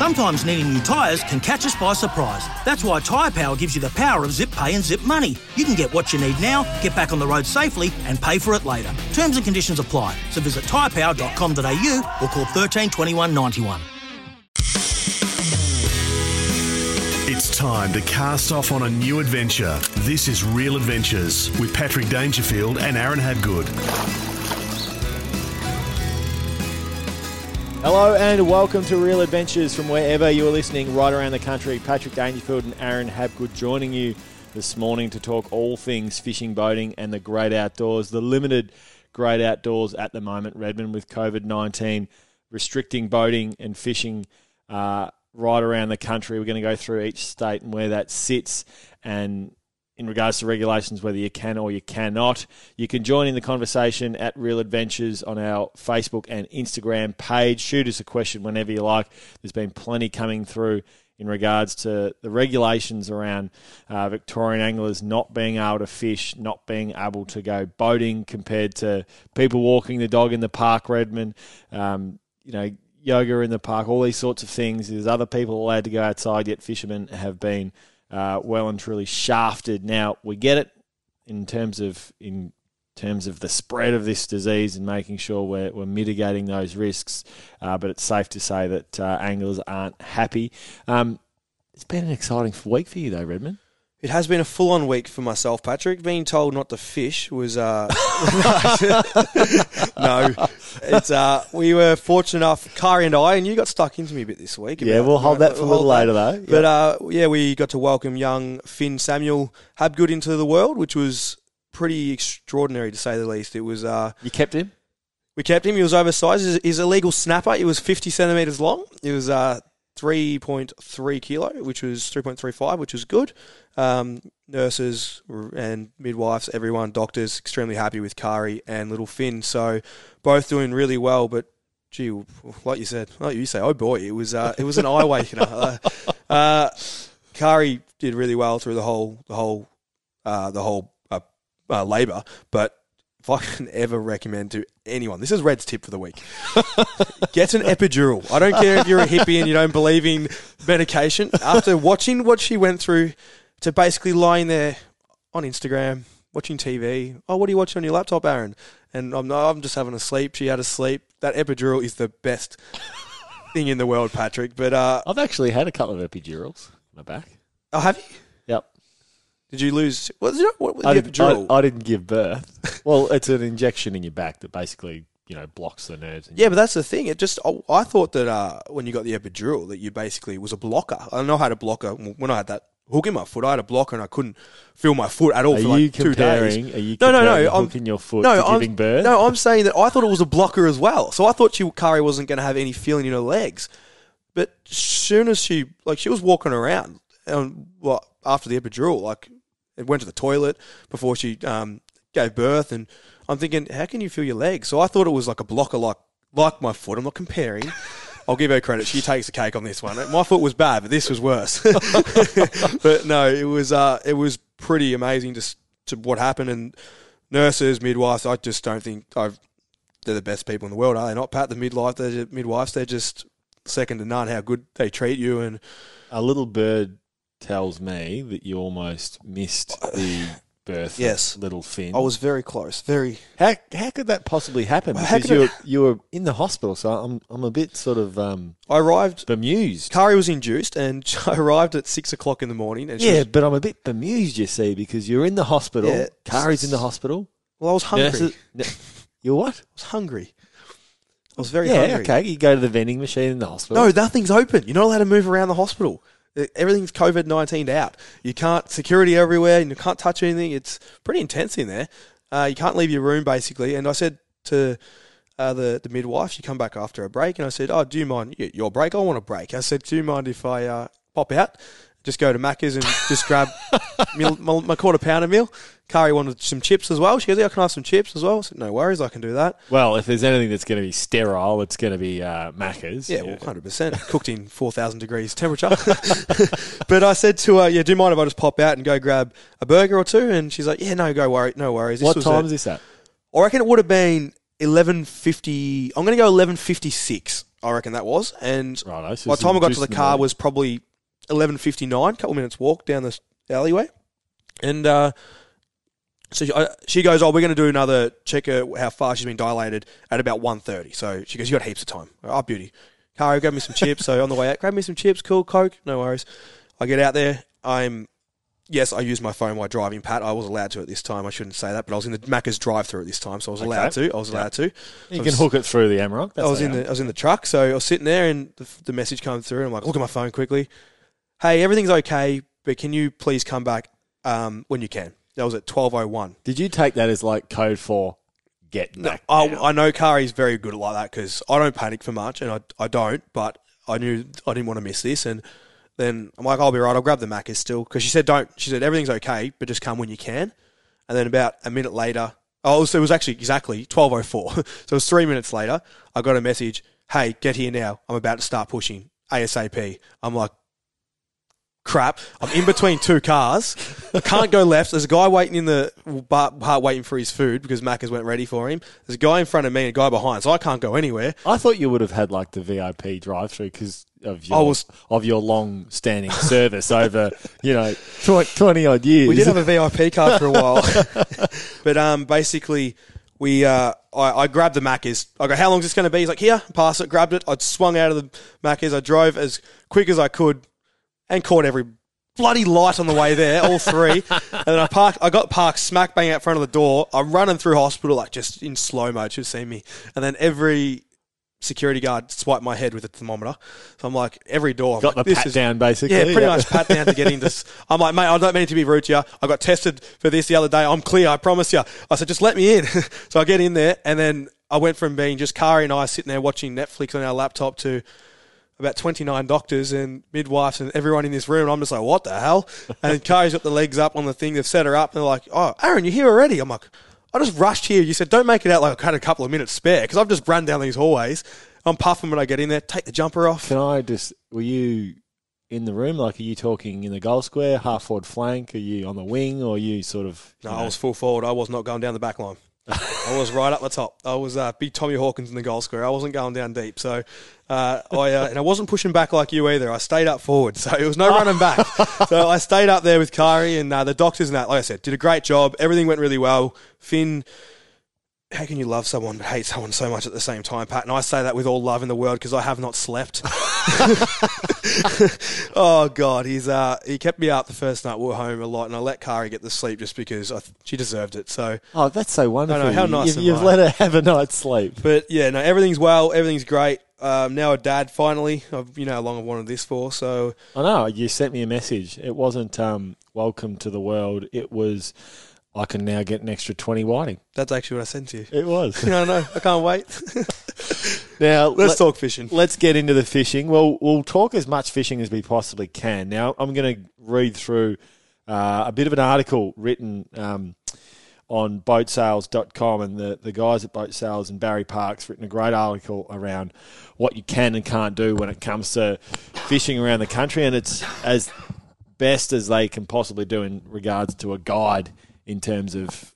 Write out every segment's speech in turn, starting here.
Sometimes needing new tyres can catch us by surprise. That's why Tyre Power gives you the power of zip pay and zip money. You can get what you need now, get back on the road safely, and pay for it later. Terms and conditions apply. So visit tyrepower.com.au or call 13 21 91. It's time to cast off on a new adventure. This is Real Adventures with Patrick Dangerfield and Aaron Habgood. Hello and welcome to Real Adventures from wherever you're listening right around the country. Patrick Dangerfield and Aaron Habgood joining you this morning to talk all things fishing, boating, and the great outdoors. The limited great outdoors at the moment, Redmond, with COVID 19 restricting boating and fishing uh, right around the country. We're going to go through each state and where that sits and in regards to regulations, whether you can or you cannot. You can join in the conversation at Real Adventures on our Facebook and Instagram page. Shoot us a question whenever you like. There's been plenty coming through in regards to the regulations around uh, Victorian anglers not being able to fish, not being able to go boating compared to people walking the dog in the park, Redmond. Um, you know, yoga in the park, all these sorts of things. There's other people allowed to go outside, yet fishermen have been uh, well and truly shafted. Now we get it in terms of in terms of the spread of this disease and making sure we're, we're mitigating those risks, uh, but it's safe to say that uh, anglers aren't happy. Um, it's been an exciting week for you though, Redmond. It has been a full-on week for myself, Patrick. Being told not to fish was uh, no. It's uh, we were fortunate enough, Kari and I, and you got stuck into me a bit this week. Yeah, we'll hold that for a little later though. But uh, yeah, we got to welcome young Finn Samuel Habgood into the world, which was pretty extraordinary to say the least. It was. Uh, you kept him. We kept him. He was oversized. His, his illegal snapper. It was fifty centimeters long. It was uh, 3.3 kilo, which was 3.35, which was good. Um, nurses and midwives, everyone, doctors, extremely happy with Kari and little Finn. So both doing really well. But gee, like you said, like you say, oh boy, it was uh, it was an eye wakener. Uh, uh, Kari did really well through the whole the whole uh, the whole uh, uh, labour, but if I can ever recommend to anyone, this is Red's tip for the week. Get an epidural. I don't care if you're a hippie and you don't believe in medication. After watching what she went through to basically lying there on Instagram, watching TV. Oh, what are you watching on your laptop, Aaron? And I'm, I'm just having a sleep. She had a sleep. That epidural is the best thing in the world, Patrick. But uh, I've actually had a couple of epidurals in my back. Oh, have you? Did you lose? What, what was I, did, I, I, didn't give birth. well, it's an injection in your back that basically you know blocks the nerves. Yeah, but that's the thing. It just I- I thought that uh, when you got the epidural that you basically was a blocker. I know I had a blocker when I had that hook in my foot. I had a blocker and I couldn't feel my foot at all Are for like you two days. Are you No, no, no, I'm- hook in your foot no, I'm, giving birth? No, I'm saying that I thought it was a blocker as well. So I thought she Kari wasn't going to have any feeling in her legs. But as soon as she like she was walking around, and well after the epidural, like it went to the toilet before she um, gave birth, and I'm thinking, how can you feel your legs? So I thought it was like a blocker, like like my foot. I'm not comparing. I'll give her credit. She takes the cake on this one. My foot was bad, but this was worse. but no, it was uh, it was pretty amazing to to what happened and nurses, midwives. I just don't think I've they're the best people in the world, are they not? Pat, the midwife, they're just, midwives, they're just second to none. How good they treat you and A little bird tells me that you almost missed the birth. Yes. of little Finn. I was very close. Very. How how could that possibly happen? Well, Because you it- were, you were in the hospital, so I'm I'm a bit sort of um, I arrived. bemused. Kari was induced, and I arrived at six o'clock in the morning. And she Yeah, was- but I'm a bit bemused, you see, because you're in the hospital. Yeah. Kari's in the hospital. well, I was hungry. Nurses- you're what? I was hungry. I was very hungry. yeah, hungry. okay. You go to the vending machine in the hospital. No, nothing's open. You're not allowed to move around the hospital. Everything's COVID 19 out. You can't, security everywhere, and you can't touch anything. It's pretty intense in there. Uh, you can't leave your room, basically. And I said to uh, the the midwife. She come back after a break, and I said, "Oh, do you mind your break? I want a break." I said, "Do you mind if I uh, pop out, just go to Macca's and just grab meal, my, my quarter pounder meal?" Kari wanted some chips as well. She goes, "Yeah, can I have some chips as well?" I said, "No worries, I can do that." Well, if there's anything that's going to be sterile, it's going to be uh, Macca's. Yeah, well, hundred percent cooked in four thousand degrees temperature. but I said to her, "Yeah, do you mind if I just pop out and go grab a burger or two? And she's like, "Yeah, no, go worry, no worries." This what time at- is this at? I reckon it would have been eleven fifty. I'm going to go eleven fifty six. I reckon that was, and by the time I got to the car was probably eleven fifty nine. Couple minutes walk down this alleyway, and uh, so she, I, she goes, "Oh, we're going to do another check her how far she's been dilated at about 1.30. So she goes, "You got heaps of time." Oh, beauty. Kari, grab me some chips. So on the way out, grab me some chips. Cool, Coke, no worries. I get out there. I'm yes, I used my phone while driving. Pat, I was allowed to at this time. I shouldn't say that, but I was in the Macca's drive-through at this time, so I was allowed Okay. to. I was allowed to. You I can hook it through the Amarok. I was in the I was in the truck, so I was sitting there, and the, the message came through, and I'm like, look at my phone quickly. Hey, everything's okay, but can you please come back um, when you can? That was at twelve oh one. Did you take that as like code for get back? I. I know Kari's very good at like that because I don't panic for much, and I I don't, but I knew I didn't want to miss this, and then I'm like, I'll be right. I'll grab the Macca's still because she said don't. She said everything's okay, but just come when you can. And then about a minute later, oh, so it was actually exactly twelve oh four. so it was three minutes later. I got a message. Hey, get here now. I'm about to start pushing ASAP. I'm like, crap. I'm in between two cars. I can't go left. There's a guy waiting in the bar, bar waiting for his food because Macca's went ready for him. There's a guy in front of me and a guy behind, so I can't go anywhere. I thought you would have had like the VIP drive-through because of your I was- of your long-standing service over you know twenty odd years. We did have a VIP card for a while, but um, basically we uh, I, I grabbed the Macca's. I go, how long is this going to be? He's like, here, pass it. Grabbed it. I swung out of the Macca's. I drove as quick as I could and caught every bloody light on the way there, all three. and then I parked. I got parked smack bang out front of the door. I'm running through hospital like just in slow mo. Should seen me. And then every security guard swiped my head with a thermometer. So I'm like, every door. I'm got like, the pat is down basically. yeah, pretty Yeah. much pat down to get into. s- I'm like, mate, I don't mean to be rude to you. I got tested for this the other day. I'm clear. I promise you. I said, just let me in. so I get in there, and then I went from being just Kari and I sitting there watching Netflix on our laptop to about 29 doctors and midwives and everyone in this room. And I'm just like, what the hell? And Kari's got the legs up on the thing. They've set her up, and they're like, oh, Aaron, you're here already. I'm like. I just rushed here. You said, don't make it out like I had a couple of minutes spare because I've just run down these hallways. I'm puffing when I get in there. Take the jumper off. Can I just? Were you in the room? Like, are you talking in the goal square, half forward flank? Are you on the wing, or are you sort of? you No, know- I was full forward. I was not going down the back line. I was right up the top. I was uh, big Tommy Hawkins in the goal square. I wasn't going down deep. So uh, I uh, and I wasn't pushing back like you either. I stayed up forward. So it was no running back. So I stayed up there with Kari and uh, the doctors and that. Like I said, did a great job. Everything went really well. Finn. How can you love someone but hate someone so much at the same time, Pat? And I say that with all love in the world because I have not slept. oh God, he's uh, he kept me up the first night we were home a lot, and I let Kari get the sleep just because I th- she deserved it. So, Oh, that's so wonderful. how nice You've, you've let her have a night's sleep. but yeah, no, everything's well, everything's great. Um, now a dad finally. I've, you know how long I've wanted this for. So I know you sent me a message. It wasn't um, "Welcome to the world." It was, "I can now get an extra twenty whiting." that's actually what I sent to you. It was. I know. I can't wait. now Let's let- talk fishing. Let's get into the fishing. Well, we'll talk as much fishing as we possibly can. Now, I'm going to read through uh, a bit of an article written um, on boatsales.com, and the, the guys at Boat Sales and Barry Parks written a great article around what you can and can't do when it comes to fishing around the country, and it's as best as they can possibly do in regards to a guide in terms of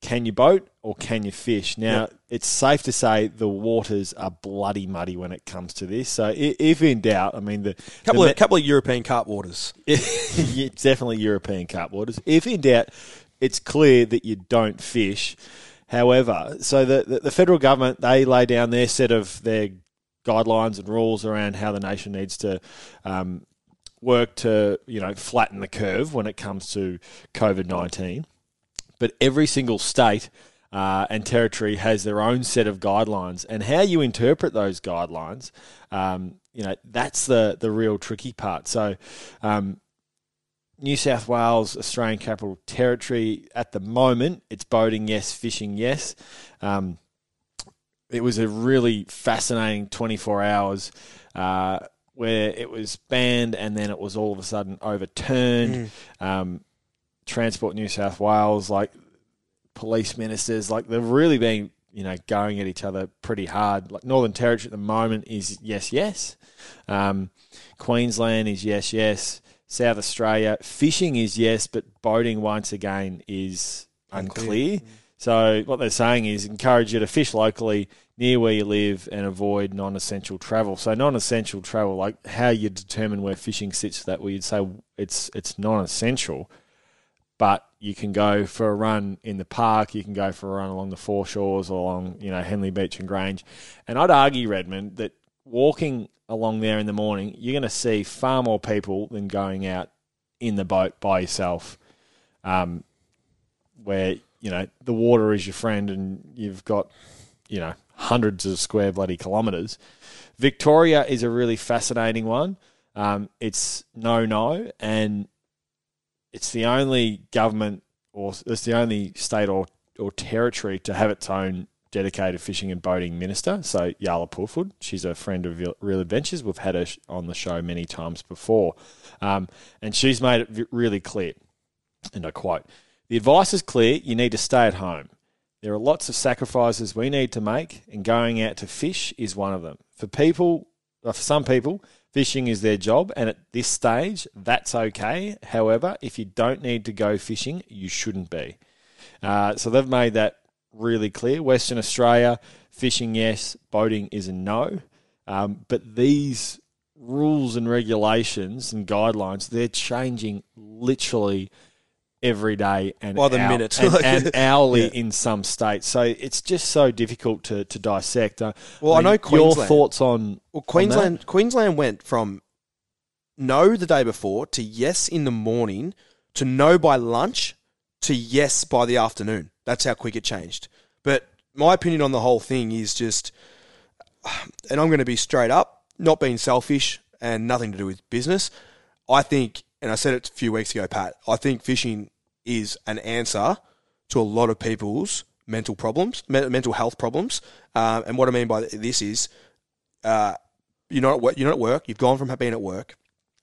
can you boat or can you fish? Now, it's safe to say the waters are bloody muddy when it comes to this. So, if in doubt, I mean, the couple the of couple of European carp waters. it's definitely European carp waters. If in doubt, it's clear that you don't fish. However, so the, the, the federal government, they lay down their set of their guidelines and rules around how the nation needs to um, work to, you know, flatten the curve when it comes to COVID-19. But every single state uh, and territory has their own set of guidelines, and how you interpret those guidelines, um, you know, that's the the real tricky part. So, um, New South Wales, Australian Capital Territory, at the moment, it's boating yes, fishing yes. Um, it was a really fascinating 24 hours uh, where it was banned and then it was all of a sudden overturned. Um, Transport New South Wales, like police ministers, like they've really been, you know, going at each other pretty hard. Like Northern Territory at the moment is yes, yes. Um, Queensland is yes, yes. South Australia fishing is yes, but boating once again is unclear. So what they're saying is encourage you to fish locally near where you live and avoid non-essential travel. So non-essential travel, like how you determine where fishing sits, that you'd say it's it's non-essential, but you can go for a run in the park, you can go for a run along the foreshores, along you know Henley Beach and Grange, and I'd argue Redmond that walking along there in the morning, you're going to see far more people than going out in the boat by yourself, um, where you know the water is your friend and you've got you know hundreds of square bloody kilometres. Victoria is a really fascinating one. Um, it's no no, and it's the only government or it's the only state or, or territory to have its own dedicated fishing and boating minister. So Jaala Pulford, she's a friend of Real Adventures. We've had her on the show many times before, um, and she's made it really clear. And I quote: "The advice is clear. You need to stay at home. There are lots of sacrifices we need to make, and going out to fish is one of them. For people, uh, for some people." Fishing is their job, and at this stage, that's okay. However, if you don't need to go fishing, you shouldn't be. Uh, so they've made that really clear. Western Australia, fishing, yes, boating is a no. Um, but these rules and regulations and guidelines, they're changing literally every day and By the hou- minute. and, and hourly Yeah. in some states. So it's just so difficult to, to dissect. Uh, Well, I know your thoughts on Well, on Queensland Queensland went from no the day before to yes in the morning to no by lunch to yes by the afternoon. That's how quick it changed. But my opinion on the whole thing is just, and I'm going to be straight up, not being selfish and nothing to do with business. I think, and I said it a few weeks ago, Pat. I think fishing is an answer to a lot of people's mental problems, me- mental health problems. Uh, and what I mean by this is, uh, you're not at work, you're not at work. You've gone from being at work.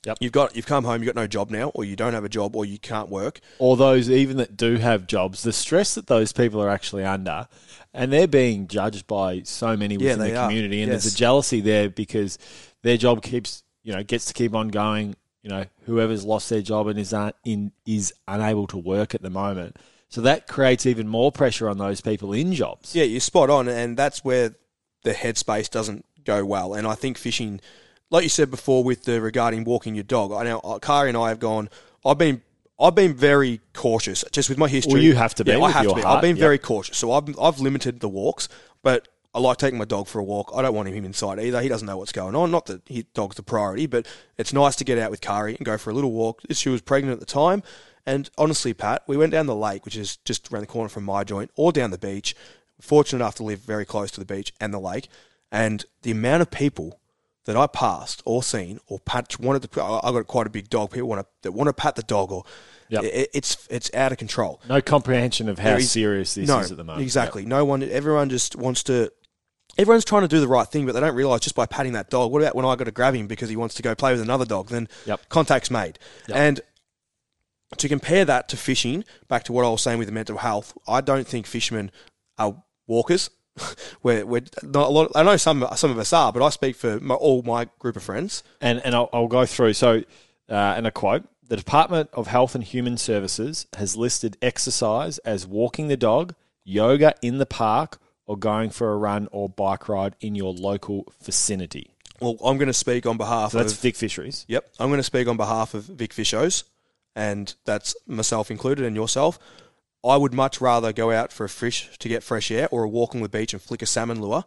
Yep. You've got you've come home. You've got no job now, or you don't have a job, or you can't work. or those even that do have jobs, the stress that those people are actually under, and they're being judged by so many within they the are. community, and there's a jealousy there because their job keeps, you know, gets to keep on going. You know, whoever's lost their job and is un, in is unable to work at the moment, so that creates even more pressure on those people in jobs. Yeah, you're spot on, and that's where the headspace doesn't go well. And I think fishing, like you said before, with the regarding walking your dog. I know uh, Kari and I have gone. I've been. I've been very cautious, just with my history. Well, you have to be Yeah, I have to be. heart, I've been very cautious, so I've I've limited the walks, but I like taking my dog for a walk. I don't want him inside either. He doesn't know what's going on. Not that his dog's the priority, but it's nice to get out with Kari and go for a little walk. She was pregnant at the time, and honestly, Pat, we went down the lake, which is just around the corner from my joint, or down the beach. Fortunate enough to live very close to the beach and the lake, and the amount of people that I passed or seen or pat wanted to. I got quite a big dog. People want to that want to pat the dog, or Yep. it's it's out of control. No comprehension of how serious this no, is at the moment. Exactly. No one. Everyone just wants to. Everyone's trying to do the right thing, but they don't realise just by patting that dog. What about when I got to grab him because he wants to go play with another dog? Then Yep. contact's made. Yep. And to compare that to fishing, back to what I was saying with the mental health, I don't think fishermen are walkers. we're, we're not a lot. I know some some of us are, but I speak for my, all my group of friends. and and I'll, I'll go through. So, uh, and a quote: "The Department of Health and Human Services has listed exercise as walking the dog, yoga in the park, or going for a run or bike ride in your local vicinity." Well, I'm going to speak on behalf So that's of Vic Fisheries. Yep, I'm going to speak on behalf of Vic Fishos, and that's myself included and yourself. I would much rather go out for a fish to get fresh air or a walk on the beach and flick a salmon lure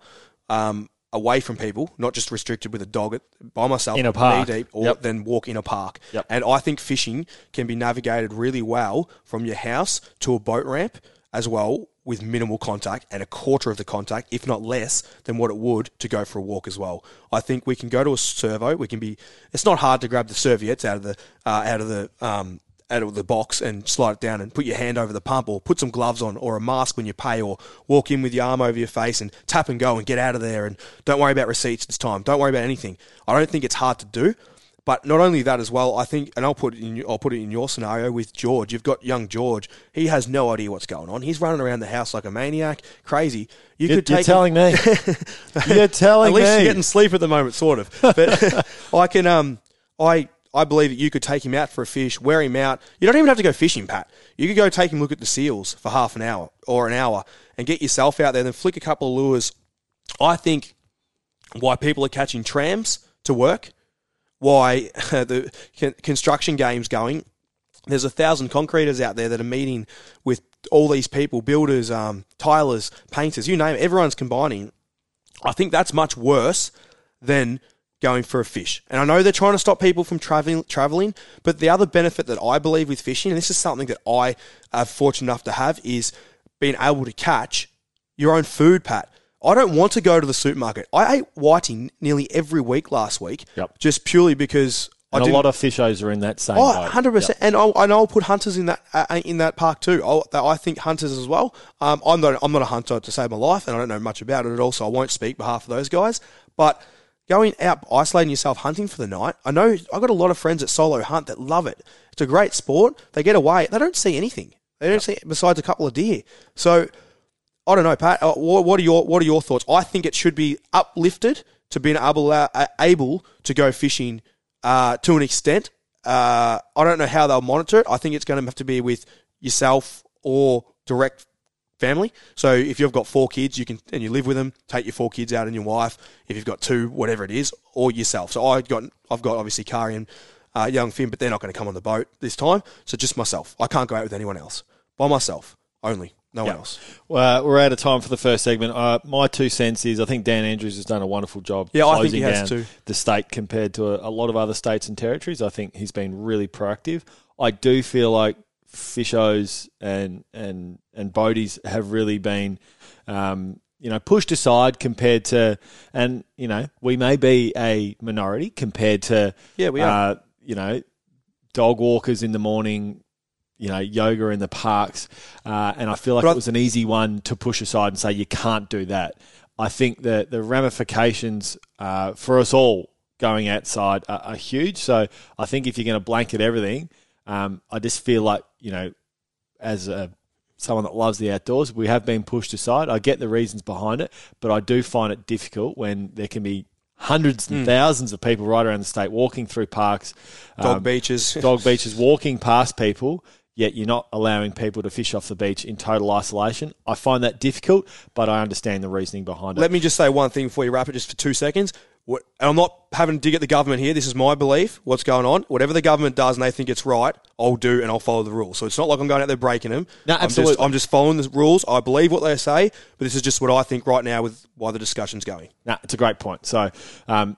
um, away from people, not just restricted with a dog at, by myself, In a park. deep, or Yep. then walk in a park. Yep. And I think fishing can be navigated really well from your house to a boat ramp as well with minimal contact and a quarter of the contact, if not less, than what it would to go for a walk as well. I think we can go to a servo. We can be. It's not hard to grab the serviettes out of the uh, out of the um, out of the box and slide it down and put your hand over the pump or put some gloves on or a mask when you pay or walk in with your arm over your face and tap and go and get out of there and don't worry about receipts this time. Don't worry about anything. I don't think it's hard to do. But not only that as well, I think, and I'll put it in, I'll put it in your scenario with George. You've got young George. He has no idea what's going on. He's running around the house like a maniac, crazy. You You're, could you're telling me. you're telling me. at least me. you're getting sleep at the moment, sort of. But I can, um, I, I believe that you could take him out for a fish, wear him out. You don't even have to go fishing, Pat. You could go take him look at the seals for half an hour or an hour and get yourself out there, then flick a couple of lures. I think why people are catching trams to work, why the construction game's going. There's a thousand concreters out there that are meeting with all these people, builders, um, tilers, painters, you name it. Everyone's combining. I think that's much worse than going for a fish. And I know they're trying to stop people from traveling, traveling, but the other benefit that I believe with fishing, and this is something that I am fortunate enough to have, is being able to catch your own food, Pat. I don't want to go to the supermarket. I ate whiting nearly every week last week, Yep. just purely because and a lot of fishers are in that same Oh, 100 percent, and I'll, and I'll put hunters in that uh, in that park too. I'll, I think hunters as well. Um, I'm not I'm not a hunter to save my life, and I don't know much about it at all, so I won't speak behalf of those guys. But going out isolating yourself hunting for the night, I know I've got a lot of friends that solo hunt that love it. It's a great sport. They get away. They don't see anything. They don't see besides a couple of deer. So I don't know, Pat. Uh, what, are your What are your thoughts? I think it should be uplifted to being able uh, able to go fishing uh, to an extent. Uh, I don't know how they'll monitor it. I think it's going to have to be with yourself or direct family. So if you've got four kids, you can and you live with them, take your four kids out and your wife. If you've got two, whatever it is, or yourself. So I got I've got obviously Kari and uh, young Finn, but they're not going to come on the boat this time. So just myself. I can't go out with anyone else. By myself only. No one else. Well, we're out of time for the first segment. Uh, my two cents is I think Dan Andrews has done a wonderful job Yeah, I think closing he has down too. the state compared to a, a lot of other states and territories. I think he's been really proactive. I do feel like fishos and and and boaties have really been, um, you know, pushed aside compared to, and you know, we may be a minority compared to, Yeah, we are. uh, you know, dog walkers in the morning, you know, yoga in the parks, uh, and I feel like But it was an easy one to push aside and say you can't do that. I think that the ramifications uh, for us all going outside are, are huge. So I think if you're going to blanket everything, um, I just feel like you know, as a someone that loves the outdoors, we have been pushed aside. I get the reasons behind it, but I do find it difficult when there can be hundreds and thousands of people right around the state walking through parks, Dog um, beaches. dog beaches, walking past people, yet you're not allowing people to fish off the beach in total isolation. I find that difficult, but I understand the reasoning behind it. Let me just say one thing before you wrap it, just for two seconds. And I'm not having to dig at the government here. This is my belief. What's going on? Whatever the government does and they think it's right, I'll do and I'll follow the rules. So it's not like I'm going out there breaking them. No, I'm absolutely. just, I'm just following the rules. I believe what they say, but this is just what I think right now with why the discussion's going. No, it's a great point. So, um,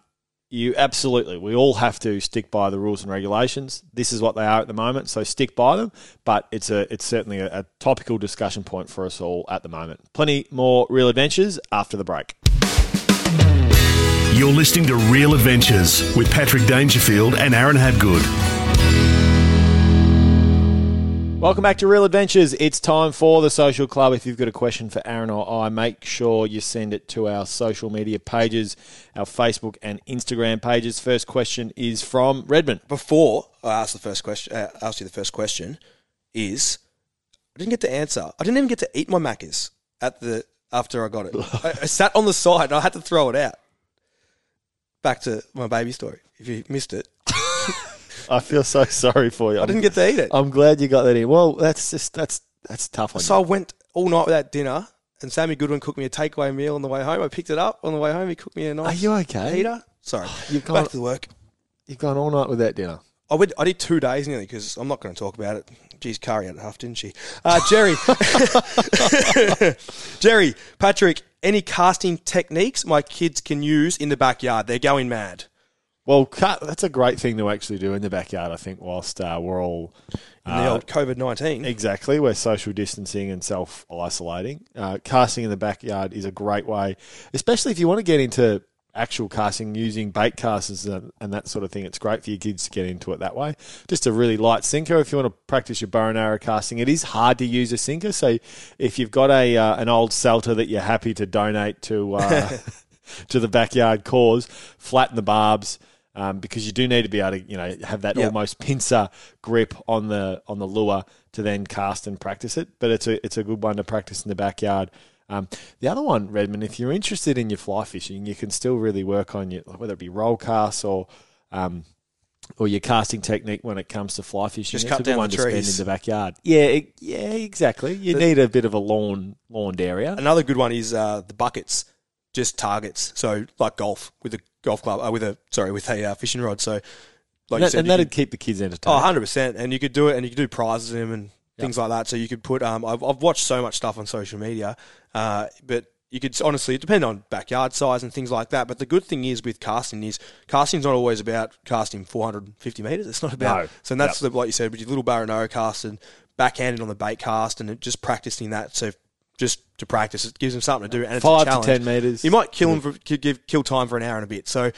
you absolutely, we all have to stick by the rules and regulations. This is what they are at the moment, so stick by them. But it's a, it's certainly a, a topical discussion point for us all at the moment. Plenty more real adventures after the break. You're listening to Real Adventures with Patrick Dangerfield and Aaron Habgood. Welcome back to Real Adventures. It's time for the social club. If you've got a question for Aaron or I, make sure you send it to our social media pages, our Facebook and Instagram pages. First question is from Redmond. Before I ask the first question, uh, ask you the first question is I didn't get to answer. I didn't even get to eat my macas at the after I got it. I, I sat on the side and I had to throw it out. Back to my baby story. If you missed it, I feel so sorry for you. I didn't get to eat it. I'm glad you got that in. Well, that's just that's that's tough on So I went all night without dinner, and Sammy Goodwin cooked me a takeaway meal on the way home. I picked it up on the way home. He cooked me a nice. Are you okay? Peter? Sorry. You've gone Back to work. you've gone all night without dinner. I went. I did two days nearly because I'm not going to talk about it. Geez, Kari had it half, didn't she? Uh, Jerry, Jerry, Patrick. Any casting techniques my kids can use in the backyard? They're going mad. Well, cut, that's a great thing to actually do in the backyard. I think whilst uh, we're all In the uh, old COVID nineteen. Exactly. We're social distancing and self isolating. Uh, casting in the backyard is a great way, especially if you want to get into actual casting using bait casters and, and that sort of thing. It's great for your kids to get into it that way. Just a really light sinker if you want to practice your bow and arrow casting. It is hard to use a sinker, so if you've got a uh, an old Celta that you're happy to donate to uh, to the backyard cause, flatten the barbs. Um, because you do need to be able to, you know, have that Yep. almost pincer grip on the on the lure to then cast and practice it. But it's a it's a good one to practice in the backyard. Um, the other one, Redmond, if you're interested in your fly fishing, you can still really work on your whether it be roll casts or um, or your casting technique when it comes to fly fishing. Just It's cut down one the to spend in the backyard. Yeah, it- yeah, exactly. You The- need a bit of a lawn lawned area. Another good one is uh, the buckets, just targets. So like golf with a golf club, uh, with a sorry, with a uh, fishing rod. So like and that, said, and that'd could- keep the kids Oh, entertained. 100 percent. And you could do it, and you could do prizes in them and things like that. So you could put. Um, I've, I've watched so much stuff on social media, uh, but you could honestly it depend on backyard size and things like that. But the good thing is with casting is casting's not always about casting 450 meters. It's not about. No. So that's the, like you said with your little arrow cast and backhanded on the bait cast and it- just practicing that. So just to practice, it gives them something to do and it's a Five to ten meters. You might kill them for give kill time for an hour and a bit. So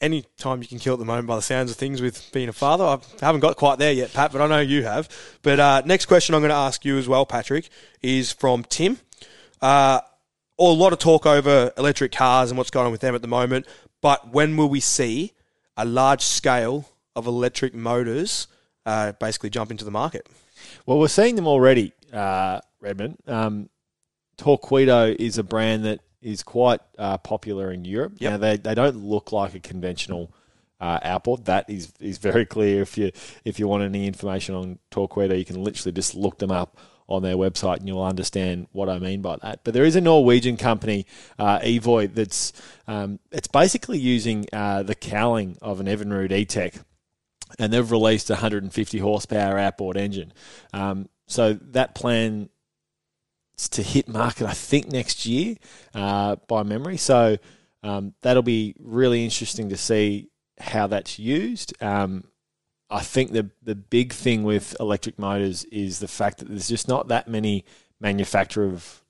any time you can kill at the moment, by the sounds of things, with being a father, I haven't got quite there yet, Pat, but I know you have. But uh, next question I'm going to ask you as well, Patrick, is from Tim. Uh, a lot of talk over electric cars and what's going on with them at the moment. But when will we see a large scale of electric motors uh, basically jump into the market? Well, we're seeing them already, uh, Redmond. Um, Torqeedo is a brand that is quite uh, popular in Europe. Yep. Now, they, they don't look like a conventional uh, outboard. That is is very clear. If you if you want any information on Torqeedo, you can literally just look them up on their website and you'll understand what I mean by that. But there is a Norwegian company, uh, Evoy, that's um, it's basically using uh, the cowling of an Evinrude E-TEC and they've released a 150 horsepower outboard engine. Um, so that plan to hit market, I think, next year uh, by memory. So um, that'll be really interesting to see how that's used. Um, I think the the big thing with electric motors is the fact that there's just not that many manufacturers of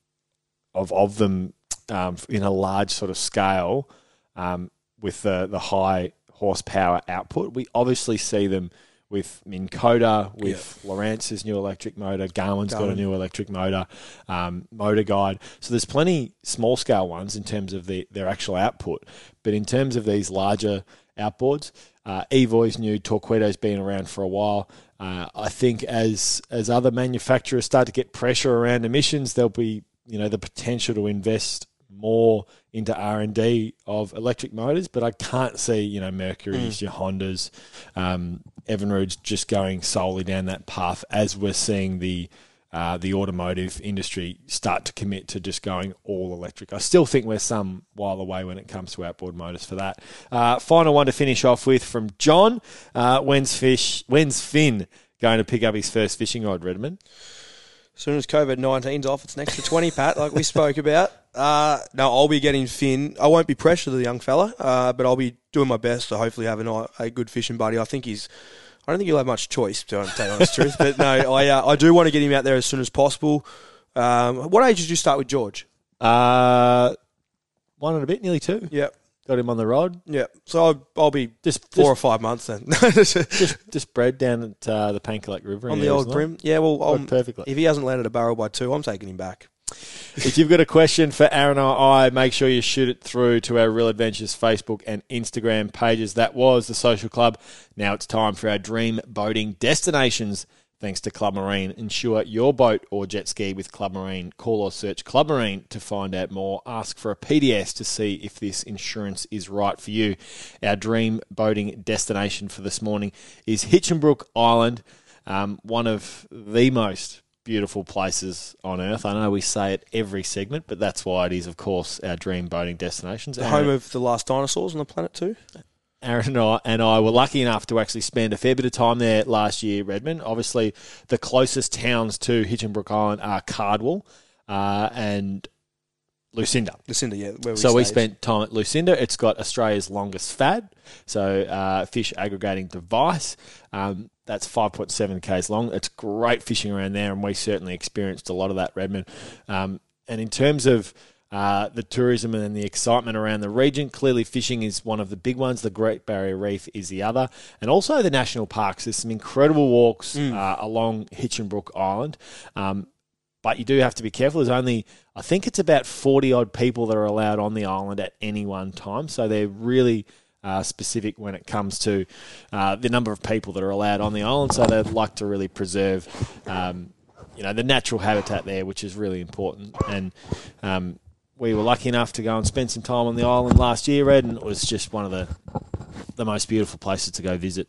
of, of them um, in a large sort of scale um, with the the high horsepower output. We obviously see them with Minn Kota, with Lowrance's new electric motor. Garmin's got a new electric motor, um, Motor Guide. So there's plenty small scale ones in terms of the, their actual output. But in terms of these larger outboards, uh, Evoy's new, Torqeedo's been around for a while. Uh, I think as as other manufacturers start to get pressure around emissions, there'll be you know the potential to invest more into R and D of electric motors, but I can't see you know Mercury's, your Hondas, um, Evinrude's just going solely down that path as we're seeing the uh, the automotive industry start to commit to just going all electric. I still think we're some while away when it comes to outboard motors for that. Uh, final one to finish off with from John. Uh, when's fish? When's Finn going to pick up his first fishing rod, Redmond? As soon as COVID 19's off, it's next to 20, Pat, like we spoke about. Uh, no, I'll be getting Finn. I won't be pressure to the young fella, uh, but I'll be doing my best to hopefully have an, a good fishing buddy. I think he's. I don't think he'll have much choice, to tell you the honest truth. But no, I uh, I do want to get him out there as soon as possible. Um, what age did you start with George? Uh, one and a bit, nearly two. Yep, Got him on the rod. yep. So I'll, I'll be Just four or five months then just, just bred down at uh, the Painkalac River on the old bream. Yeah, well, um, perfectly. if he hasn't landed a barrel by two, I'm taking him back. If you've got a question for Aaron or I, make sure you shoot it through to our Real Adventures Facebook and Instagram pages. That was the social club. Now it's time for our dream boating destinations. Thanks to Club Marine. Insure your boat or jet ski with Club Marine. Call or search Club Marine to find out more. Ask for a PDS to see if this insurance is right for you. Our dream boating destination for this morning is Hinchinbrook Island, um, one of the most beautiful places on earth. I know we say it every segment, but that's why it is, of course, our dream boating destinations. The home of the last dinosaurs on the planet too. Aaron and I, and I were lucky enough to actually spend a fair bit of time there last year, Redmond. Obviously, the closest towns to Hinchinbrook Island are Cardwell uh, and Lucinda. Lucinda, yeah. Where we So we stayed. spent time at Lucinda. It's got Australia's longest FAD, so uh, fish aggregating device. Um, that's 5.7 k's long. It's great fishing around there, and we certainly experienced a lot of that, Redmond. Um, and in terms of uh, the tourism and the excitement around the region. Clearly, fishing is one of the big ones. The Great Barrier Reef is the other, and also the national parks. There's some incredible walks Mm. uh, along Hinchinbrook Island. Um, but you do have to be careful. There's only, I think it's about 40 odd people that are allowed on the island at any one time. So they're really uh, specific when it comes to uh, the number of people that are allowed on the island. So they'd like to really preserve, um, you know, the natural habitat there, which is really important. And um, we were lucky enough to go and spend some time on the island last year, Red, and it was just one of the the most beautiful places to go visit.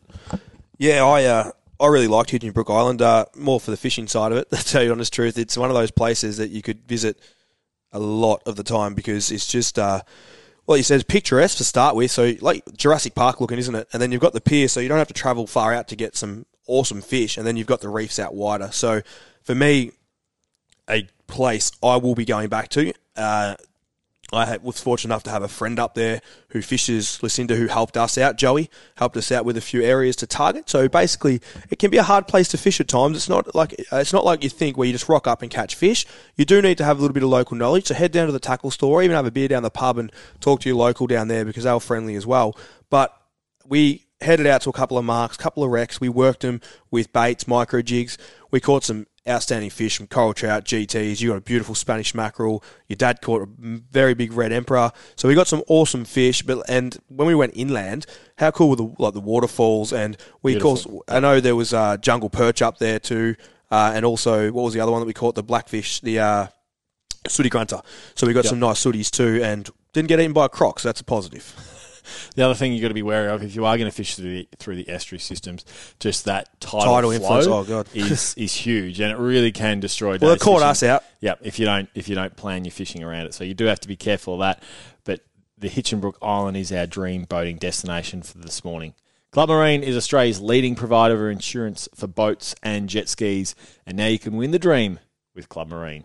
Yeah, I uh, I really liked Hinchinbrook Island. Uh, more for the fishing side of it. To tell you honest truth, it's one of those places that you could visit a lot of the time because it's just. Uh, well, you said it's picturesque to start with, so like Jurassic Park looking, isn't it? And then you've got the pier, so you don't have to travel far out to get some awesome fish. And then you've got the reefs out wider. So for me, a place I will be going back to. Uh, I was fortunate enough to have a friend up there who fishes Lucinda, who helped us out. Joey helped us out with a few areas to target. So basically, it can be a hard place to fish at times. It's not like uh, it's not like you think where you just rock up and catch fish. You do need to have a little bit of local knowledge. So head down to the tackle store, or even have a beer down the pub and talk to your local down there because they were friendly as well. But we headed out to a couple of marks, couple of wrecks. We worked them with baits, micro jigs. We caught some outstanding fish from coral trout, GTs. You got a beautiful Spanish mackerel. Your dad caught a very big red emperor. So we got some awesome fish. But and when we went inland, how cool were the like the waterfalls? And we Beautiful. caught. I know there was uh, jungle perch up there too, uh, and also what was the other one that we caught? The blackfish, the uh, sooty grunter. So we got some nice sooties too, and didn't get eaten by a croc. So that's a positive. The other thing you've got to be wary of if you are going to fish through the, through the estuary systems, just that tidal, Tidal flow influence, oh, God. is is huge, and it really can destroy. Well, it caught fishing. us out. Yeah, if you don't if you don't plan your fishing around it, so you do have to be careful of that. But the Hinchinbrook Island is our dream boating destination for this morning. Club Marine is Australia's leading provider of insurance for boats and jet skis, and now you can win the dream with Club Marine.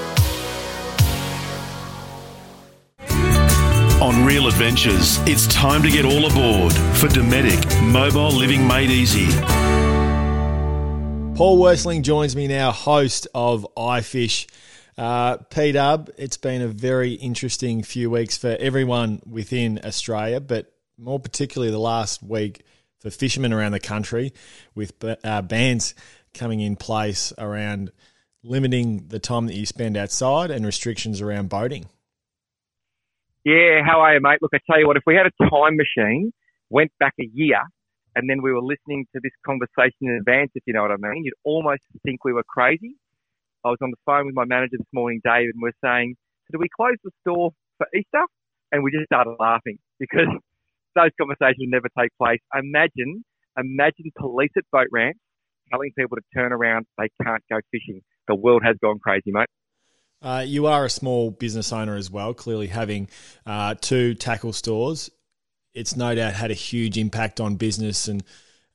Real Adventures, it's time to get all aboard for Dometic Mobile Living Made Easy. Paul Worsteling joins me now, host of iFish. Uh, P Dub, it's been a very interesting few weeks for everyone within Australia, but more particularly the last week for fishermen around the country, with uh, bans coming in place around limiting the time that you spend outside and restrictions around boating. Yeah, how are you, mate? Look, I tell you what, if we had a time machine, went back a year, and then we were listening to this conversation in advance, if you know what I mean, you'd almost think we were crazy. I was on the phone with my manager this morning, David, and we're saying, so do we close the store for Easter? And we just started laughing because those conversations never take place. Imagine, imagine police at boat ramps telling people to turn around, they can't go fishing. The world has gone crazy, mate. Uh, you are a small business owner as well, clearly having uh, two tackle stores. It's no doubt had a huge impact on business and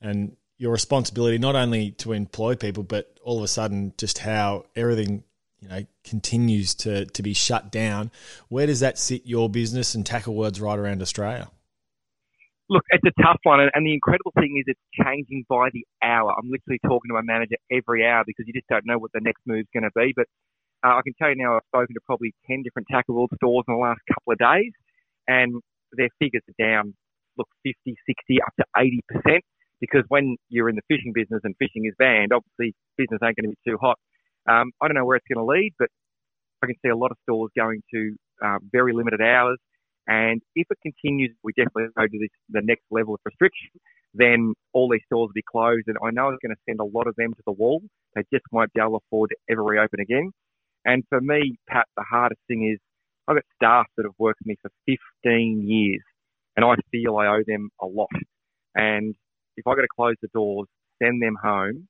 and your responsibility not only to employ people, but all of a sudden just how everything you know continues to to be shut down. Where does that sit your business and tackle words right around Australia? Look, it's a tough one, and- the incredible thing is it's changing by the hour. I'm literally talking to my manager every hour because you just don't know what the next move's going to be. But uh, I can tell you now, I've spoken to probably 10 different tackle world stores in the last couple of days, and their figures are down, look, 50, 60, up to 80%. Because when you're in the fishing business and fishing is banned, obviously business ain't going to be too hot. Um, I don't know where it's going to lead, but I can see a lot of stores going to uh, very limited hours. And if it continues, we definitely go to this, the next level of restriction, then all these stores will be closed. And I know it's going to send a lot of them to the wall. They just won't be able to afford to ever reopen again. And for me, Pat, the hardest thing is I've got staff that have worked with me for 15 years, and I feel I owe them a lot. And if I got to close the doors, send them home,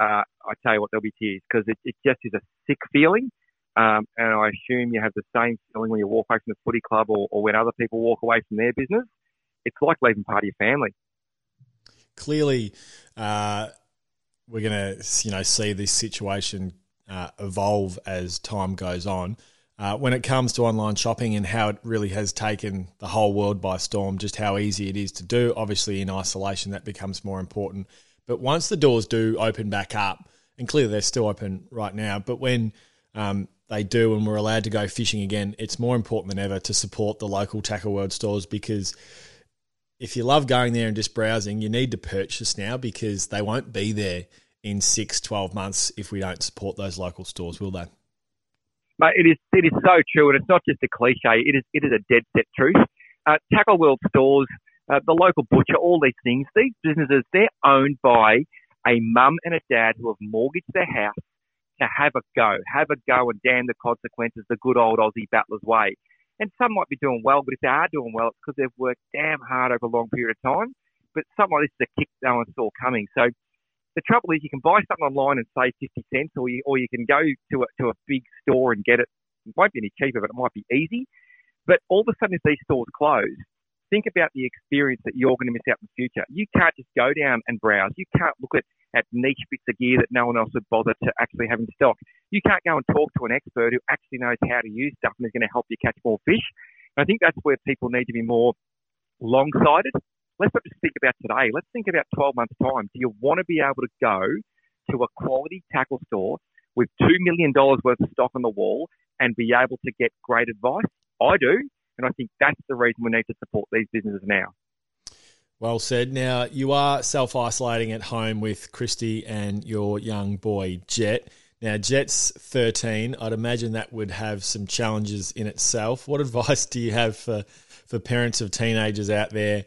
uh, I tell you what, there'll be tears because it, it just is a sick feeling. Um, and I assume you have the same feeling when you walk away from the footy club or, or when other people walk away from their business. It's like leaving part of your family. clearly, uh, we're going to you know see this situation uh, evolve as time goes on. Uh, when it comes to online shopping and how it really has taken the whole world by storm, just how easy it is to do. Obviously, in isolation, that becomes more important. But once the doors do open back up, and clearly they're still open right now, but when um, they do and we're allowed to go fishing again, it's more important than ever to support the local Tackle World stores because if you love going there and just browsing, you need to purchase now because they won't be there in six, 12 months if we don't support those local stores, will they? Mate, it is it is so true, and it's not just a cliche. It is it is a dead set truth. Uh, Tackle World stores, uh, the local butcher, all these things, these businesses, they're owned by a mum and a dad who have mortgaged their house to have a go, have a go, and damn the consequences, the good old Aussie battler's way. And some might be doing well, but if they are doing well, it's because they've worked damn hard over a long period of time. But something like this is a kick no one saw coming. So the trouble is you can buy something online and save 50 cents, or you, or you can go to a, to a big store and get it. It won't be any cheaper, but it might be easy. But all of a sudden, if these stores close, think about the experience that you're going to miss out in the future. You can't just go down and browse. You can't look at, at niche bits of gear that no one else would bother to actually have in stock. You can't go and talk to an expert who actually knows how to use stuff and is going to help you catch more fish. And I think that's where people need to be more long sighted let's not just think about today. Let's think about 12 months' time. Do you want to be able to go to a quality tackle store with $2 million worth of stock on the wall and be able to get great advice? I do. And I think that's the reason we need to support these businesses now. Well said. Now, you are self isolating at home with Christy and your young boy, Jet. Now, Jet's 13. I'd imagine that would have some challenges in itself. What advice do you have for, for parents of teenagers out there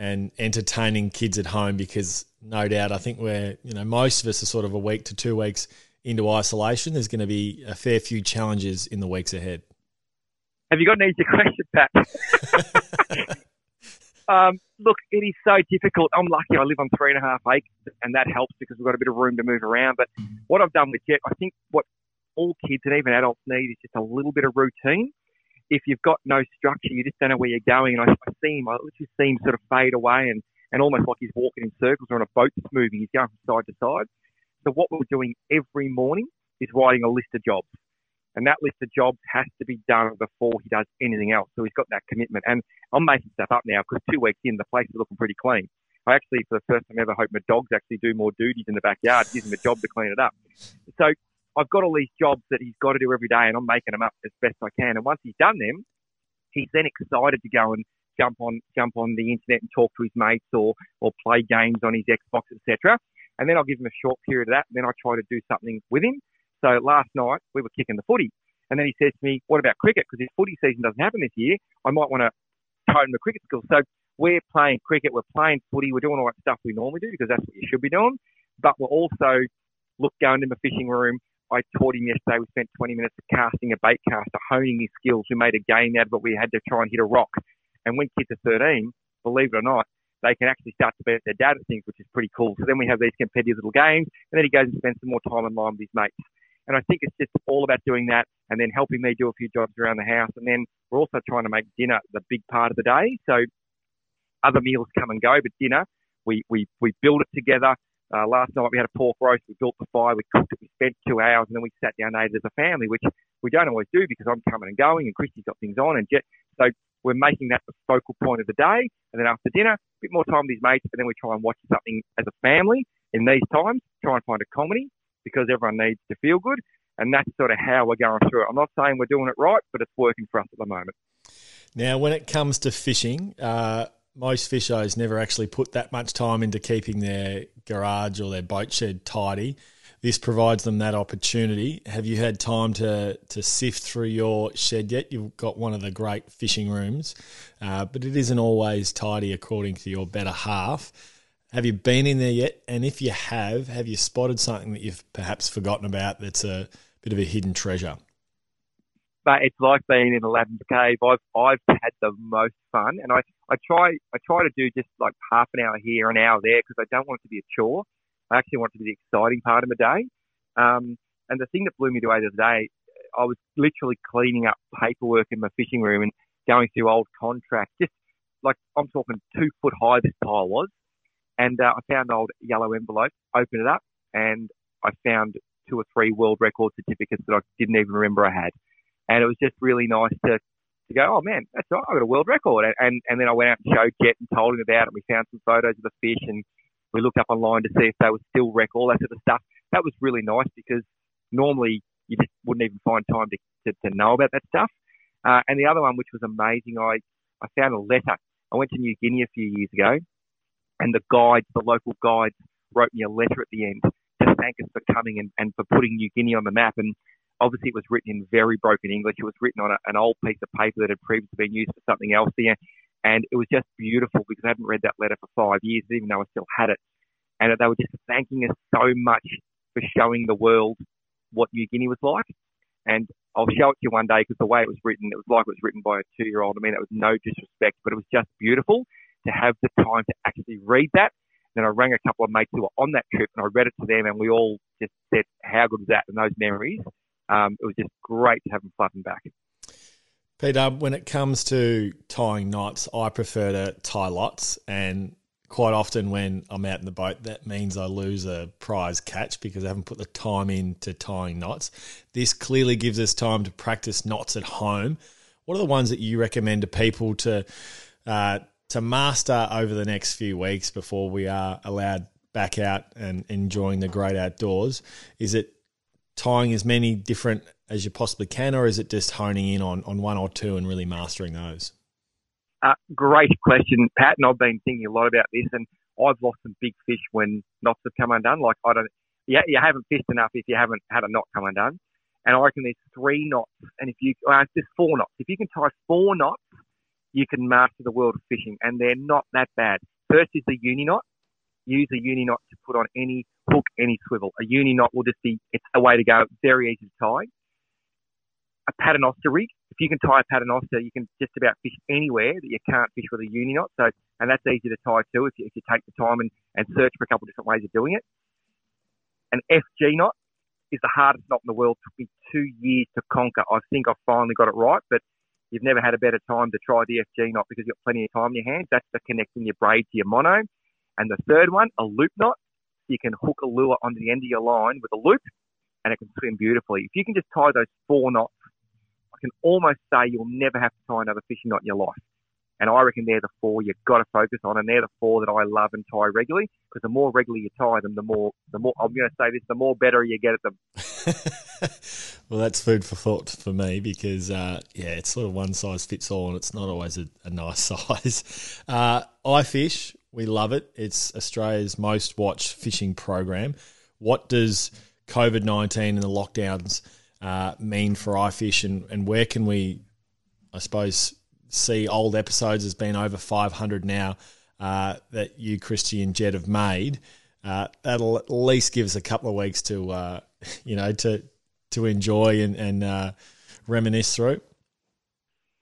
and entertaining kids at home because no doubt I think we're you know most of us are sort of a week to two weeks into isolation. There's going to be a fair few challenges in the weeks ahead. Have you got an easy question, Pat? um, look, it is so difficult. I'm lucky I live on three and a half acres, and that helps because we've got a bit of room to move around. But what I've done with Jet, I think what all kids and even adults need is just a little bit of routine if you've got no structure, you just don't know where you're going. And I, I see him, I literally see him sort of fade away and, and almost like he's walking in circles or on a boat that's moving. He's going from side to side. So what we're doing every morning is writing a list of jobs. And that list of jobs has to be done before he does anything else. So he's got that commitment. And I'm making stuff up now because two weeks in, the place is looking pretty clean. I actually, for the first time ever, hope my dogs actually do more duties in the backyard, gives him a job to clean it up. So I've got all these jobs that he's got to do every day, and I'm making them up as best I can. And once he's done them, he's then excited to go and jump on jump on the internet and talk to his mates or or play games on his Xbox, etc. And then I'll give him a short period of that, and then I try to do something with him. So last night we were kicking the footy, and then he says to me, "What about cricket? Because his footy season doesn't happen this year. I might want to tone the cricket skills." So we're playing cricket, we're playing footy, we're doing all that stuff we normally do because that's what you should be doing. But we're also look going to the fishing room. I taught him yesterday. We spent 20 minutes casting a bait caster, honing his skills. We made a game out of it. We had to try and hit a rock. And when kids are 13, believe it or not, they can actually start to beat their dad at things, which is pretty cool. So then we have these competitive little games, and then he goes and spends some more time in line with his mates. And I think it's just all about doing that and then helping me do a few jobs around the house. And then we're also trying to make dinner the big part of the day. So other meals come and go, but dinner, we, we, we build it together. Uh, last night we had a pork roast. We built the fire. We cooked it. We spent two hours, and then we sat down and ate it as a family, which we don't always do because I'm coming and going, and Christy's got things on, and Jet. So we're making that the focal point of the day, and then after dinner, a bit more time with his mates, and then we try and watch something as a family in these times. Try and find a comedy because everyone needs to feel good, and that's sort of how we're going through it. I'm not saying we're doing it right, but it's working for us at the moment. Now, when it comes to fishing, uh, most fishers never actually put that much time into keeping their garage or their boat shed tidy. This provides them that opportunity. Have you had time to to sift through your shed yet? You've got one of the great fishing rooms, uh, but it isn't always tidy according to your better half. Have you been in there yet? And if you have, have you spotted something that you've perhaps forgotten about that's a bit of a hidden treasure? But it's like being in Aladdin's cave. I've I've had the most fun, and I I try I try to do just like half an hour here, an hour there, because I don't want it to be a chore. I actually want it to be the exciting part of the day. Um, and the thing that blew me away the other day, I was literally cleaning up paperwork in my fishing room and going through old contracts. Just like I'm talking two foot high, this pile was, And uh, I found old yellow envelope, opened it up, and I found two or three world record certificates that I didn't even remember I had. And it was just really nice to, to go, oh man, that's right, I got a world record. And, and, and then I went out and showed Jet and told him about it. We found some photos of the fish and we looked up online to see if they were still wreck, all that sort of stuff. That was really nice because normally you just wouldn't even find time to, to, to know about that stuff. Uh, and the other one, which was amazing, I, I found a letter. I went to New Guinea a few years ago, and the guides, the local guides, wrote me a letter at the end to thank us for coming and, and for putting New Guinea on the map. And obviously, it was written in very broken English. It was written on a, an old piece of paper that had previously been used for something else there. And it was just beautiful because I hadn't read that letter for five years, even though I still had it. And they were just thanking us so much for showing the world what New Guinea was like. And I'll show it to you one day because the way it was written, it was like it was written by a two year old. I mean, that was no disrespect, but it was just beautiful to have the time to actually read that. Then I rang a couple of mates who were on that trip and I read it to them and we all just said, how good was that? And those memories, um, it was just great to have them flooding back. Peter, when it comes to tying knots, I prefer to tie lots. And quite often when I'm out in the boat, that means I lose a prize catch because I haven't put the time into tying knots. This clearly gives us time to practice knots at home. What are the ones that you recommend to people to uh, to master over the next few weeks before we are allowed back out and enjoying the great outdoors? Is it tying as many different as you possibly can, or is it just honing in on, on one or two and really mastering those? Uh, great question, Pat. And I've been thinking a lot about this, and I've lost some big fish when knots have come undone. Like I don't, yeah, you haven't fished enough if you haven't had a knot come undone. And I reckon there's three knots, and if you, uh, there's four knots. If you can tie four knots, you can master the world of fishing, and they're not that bad. First is the uni knot. Use a uni knot to put on any hook, any swivel. A uni knot will just be, it's the way to go. Very easy to tie. A paternoster rig if you can tie a paternoster, you can just about fish anywhere that you can't fish with a uni knot. So, and that's easy to tie too if you, if you take the time and, and search for a couple of different ways of doing it. An FG knot is the hardest knot in the world. It took me two years to conquer. I think I finally got it right, but you've never had a better time to try the FG knot because you've got plenty of time in your hands. That's for connecting your braid to your mono. And the third one, a loop knot. You can hook a lure onto the end of your line with a loop and it can swim beautifully. If you can just tie those four knots I can almost say you'll never have to tie another fishing knot in your life. And I reckon they're the four you've got to focus on, and they're the four that I love and tie regularly. Because the more regularly you tie them, the more, the more I'm going to say this, the more better you get at them. well, that's food for thought for me because uh, yeah, it's sort of one size fits all, and it's not always a, a nice size. Uh, iFish, we love it. It's Australia's most watched fishing program. What does COVID nineteen and the lockdowns uh, mean for iFish, and, and where can we, I suppose, see old episodes? There's been over 500 now uh, that you, Christy, and Jet have made. Uh, that'll at least give us a couple of weeks to, uh, you know, to to enjoy and, and uh, reminisce through.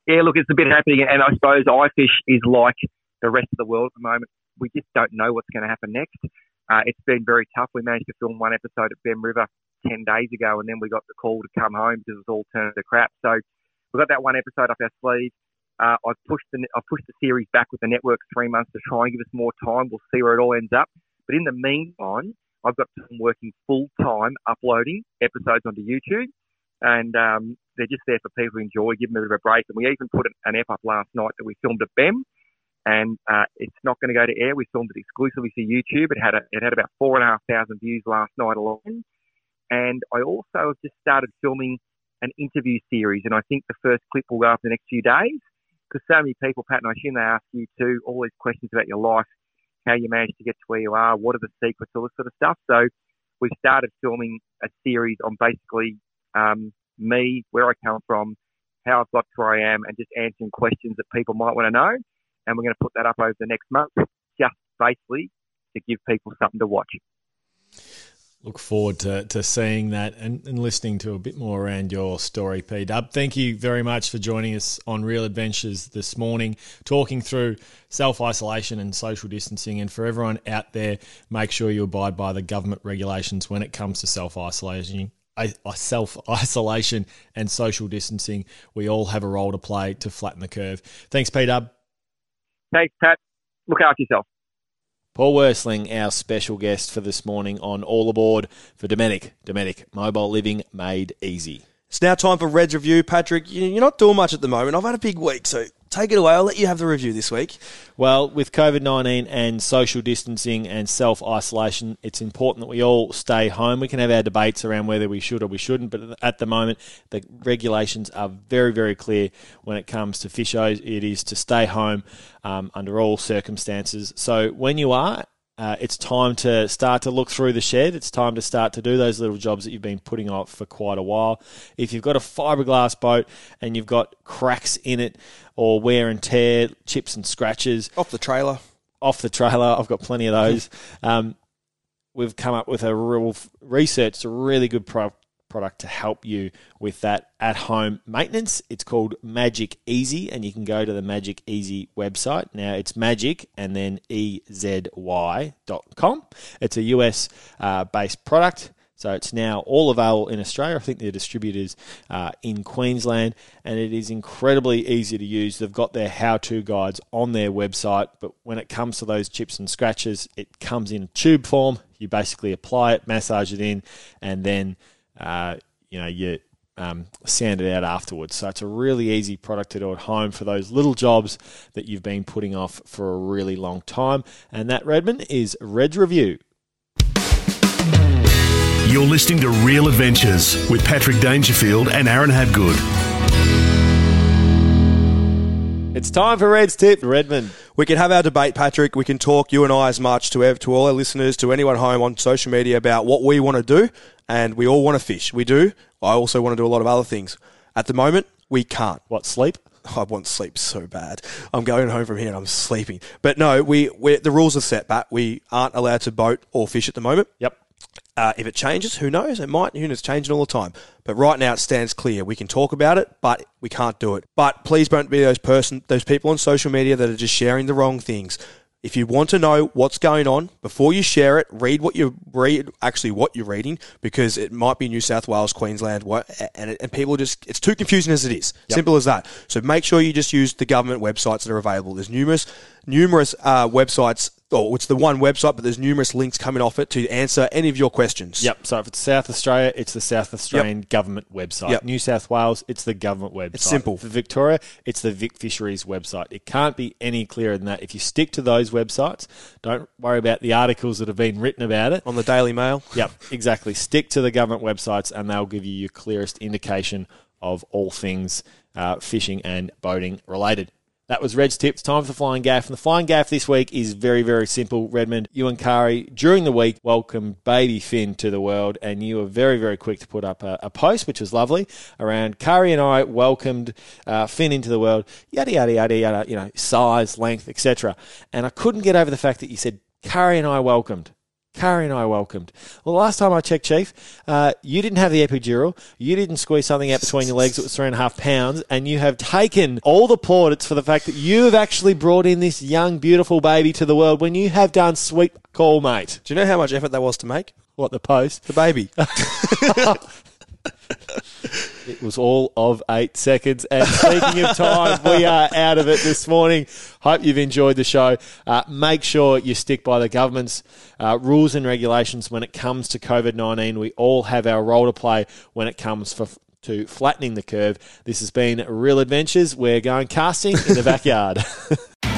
Yeah, look, it's a bit happening, and I suppose iFish is like the rest of the world at the moment. We just don't know what's going to happen next. Uh, it's been very tough. We managed to film one episode at Bemm River 10 days ago, and then we got the call to come home because it was all turned to crap. So we got that one episode up our sleeve. Uh, I've pushed the I've pushed the series back with the network three months to try and give us more time. We'll see where it all ends up. But in the meantime, I've got them working full time uploading episodes onto YouTube, and um, they're just there for people to enjoy, give them a bit of a break. And we even put an ep up last night that we filmed at Bemm, and uh, it's not going to go to air. We filmed it exclusively for YouTube. It had a, it had about four and a half thousand views last night alone. And I also have just started filming an interview series, and I think the first clip will go up in the next few days because so many people, Pat, and I assume they ask you too, all these questions about your life, how you managed to get to where you are, what are the secrets, all this sort of stuff. So we've started filming a series on basically um, me, where I come from, how I've got to where I am, and just answering questions that people might want to know. And we're going to put that up over the next month, just basically to give people something to watch look forward to, to seeing that and, and listening to a bit more around your story, P Dub. Thank you very much for joining us on Real Adventures this morning, talking through self isolation and social distancing. And for everyone out there, make sure you abide by the government regulations when it comes to self isolation. Self isolation and social distancing, we all have a role to play to flatten the curve. Thanks, P Dub. Thanks, Pat. Look after yourself. Paul Worsteling, our special guest for this morning on All Aboard for Dometic. Dometic, mobile living made easy. It's now time for Red's review. Patrick, you- you're not doing much at the moment. I've had a big week, so take it away. I'll let you have the review this week. Well, with COVID 19 and social distancing and self isolation, it's important that we all stay home. We can have our debates around whether we should or we shouldn't, but at the moment, the regulations are very, very clear when it comes to fishos. It is to stay home um, under all circumstances. So when you are, uh, it's time to start to look through the shed. It's time to start to do those little jobs that you've been putting off for quite a while. If you've got a fiberglass boat and you've got cracks in it or wear and tear, chips and scratches Off the trailer. off the trailer, I've got plenty of those. Um, we've come up with a real researched a really good pro- product to help you with that at home maintenance. It's called Magic Ezy, and you can go to the Magic Ezy website. Now it's magic and then EZY.com. It's a US uh, based product. So it's now all available in Australia. I think they're distributors uh, in Queensland, and it is incredibly easy to use. They've got their how-to guides on their website, but when it comes to those chips and scratches, it comes in tube form. You basically apply it, massage it in, and then uh, you know you um, sand it out afterwards. So it's a really easy product to do at home for those little jobs that you've been putting off for a really long time. And that Redmond is Red's review. You're listening to Real Adventures with Patrick Dangerfield and Aaron Hadgood. It's time for Red's tip, Redmond. We can have our debate, Patrick. We can talk, you and I, as much to, ev- to all our listeners, to anyone home on social media about what we want to do. And we all want to fish. We do. I also want to do a lot of other things. At the moment, we can't. What sleep? I want sleep so bad. I'm going home from here and I'm sleeping. But no, we we the rules are set back. We aren't allowed to boat or fish at the moment. Yep. Uh, if it changes, who knows? It might. Who knows? It's changing all the time. But right now, it stands clear. We can talk about it, but we can't do it. But please don't be those person, those people on social media that are just sharing the wrong things. If you want to know what's going on before you share it, read what you read. Actually, what you're reading, because it might be New South Wales, Queensland, what, and and people just it's too confusing as it is. Simple as that. So make sure you just use the government websites that are available. There's numerous numerous uh, websites. Oh, it's the one website, but there's numerous links coming off it to answer any of your questions. Yep. So if it's South Australia, it's the South Australian government website. Yep. New South Wales, it's the government website. It's simple. For Victoria, it's the Vic Fisheries website. It can't be any clearer than that. If you stick to those websites, don't worry about the articles that have been written about it. On the Daily Mail. Yep, exactly. Stick to the government websites, and they'll give you your clearest indication of all things uh, fishing and boating related. That was Red's tip. It's time for the flying gaff. And the flying gaff this week is very, very simple. Redmond, you and Kari, during the week, welcomed baby Finn to the world, and you were very, very quick to put up a, a post, which was lovely, around Kari and I welcomed uh, Finn into the world, yada, yada, yada, yada, you know, size, length, etc. And I couldn't get over the fact that you said, Kari and I welcomed. Kari and I welcomed. Well, last time I checked, Chief, uh, you didn't have the epidural. You didn't squeeze something out between your legs that was three and a half pounds, and you have taken all the plaudits for the fact that you have actually brought in this young, beautiful baby to the world when you have done sweet call, mate. Do you know how much effort that was to make? What the post? The baby. It was all of eight seconds. And speaking of time, we are out of it this morning. Hope you've enjoyed the show. Uh, make sure you stick by the government's uh, rules and regulations when it comes to COVID 19. We all have our role to play when it comes for, to flattening the curve. This has been Real Adventures. We're going casting in the backyard.